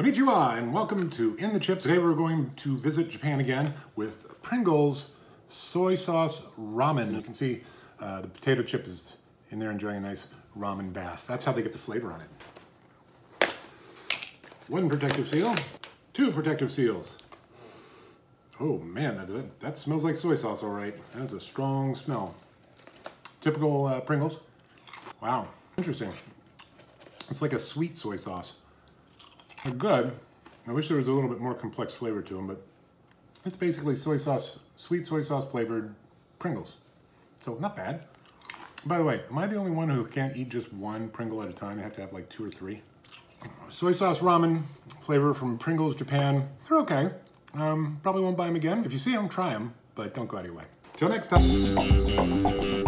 Konnichiwa and welcome to In the Chips. Today we're going to visit Japan again with Pringles soy sauce ramen. You can see uh, the potato chip is in there enjoying a nice ramen bath. That's how they get the flavor on it. One protective seal, two protective seals. Oh man, that, that smells like soy sauce all right. That's a strong smell. Typical uh, Pringles. Wow, interesting. It's like a sweet soy sauce. They're good. I wish there was a little bit more complex flavor to them, but it's basically soy sauce, sweet soy sauce flavored Pringles. So not bad. By the way, am I the only one who can't eat just one Pringle at a time? I have to have like two or three. Soy sauce ramen flavor from Pringles Japan. They're okay. Um, probably won't buy them again. If you see them, try them, but don't go out of your way. Till next time.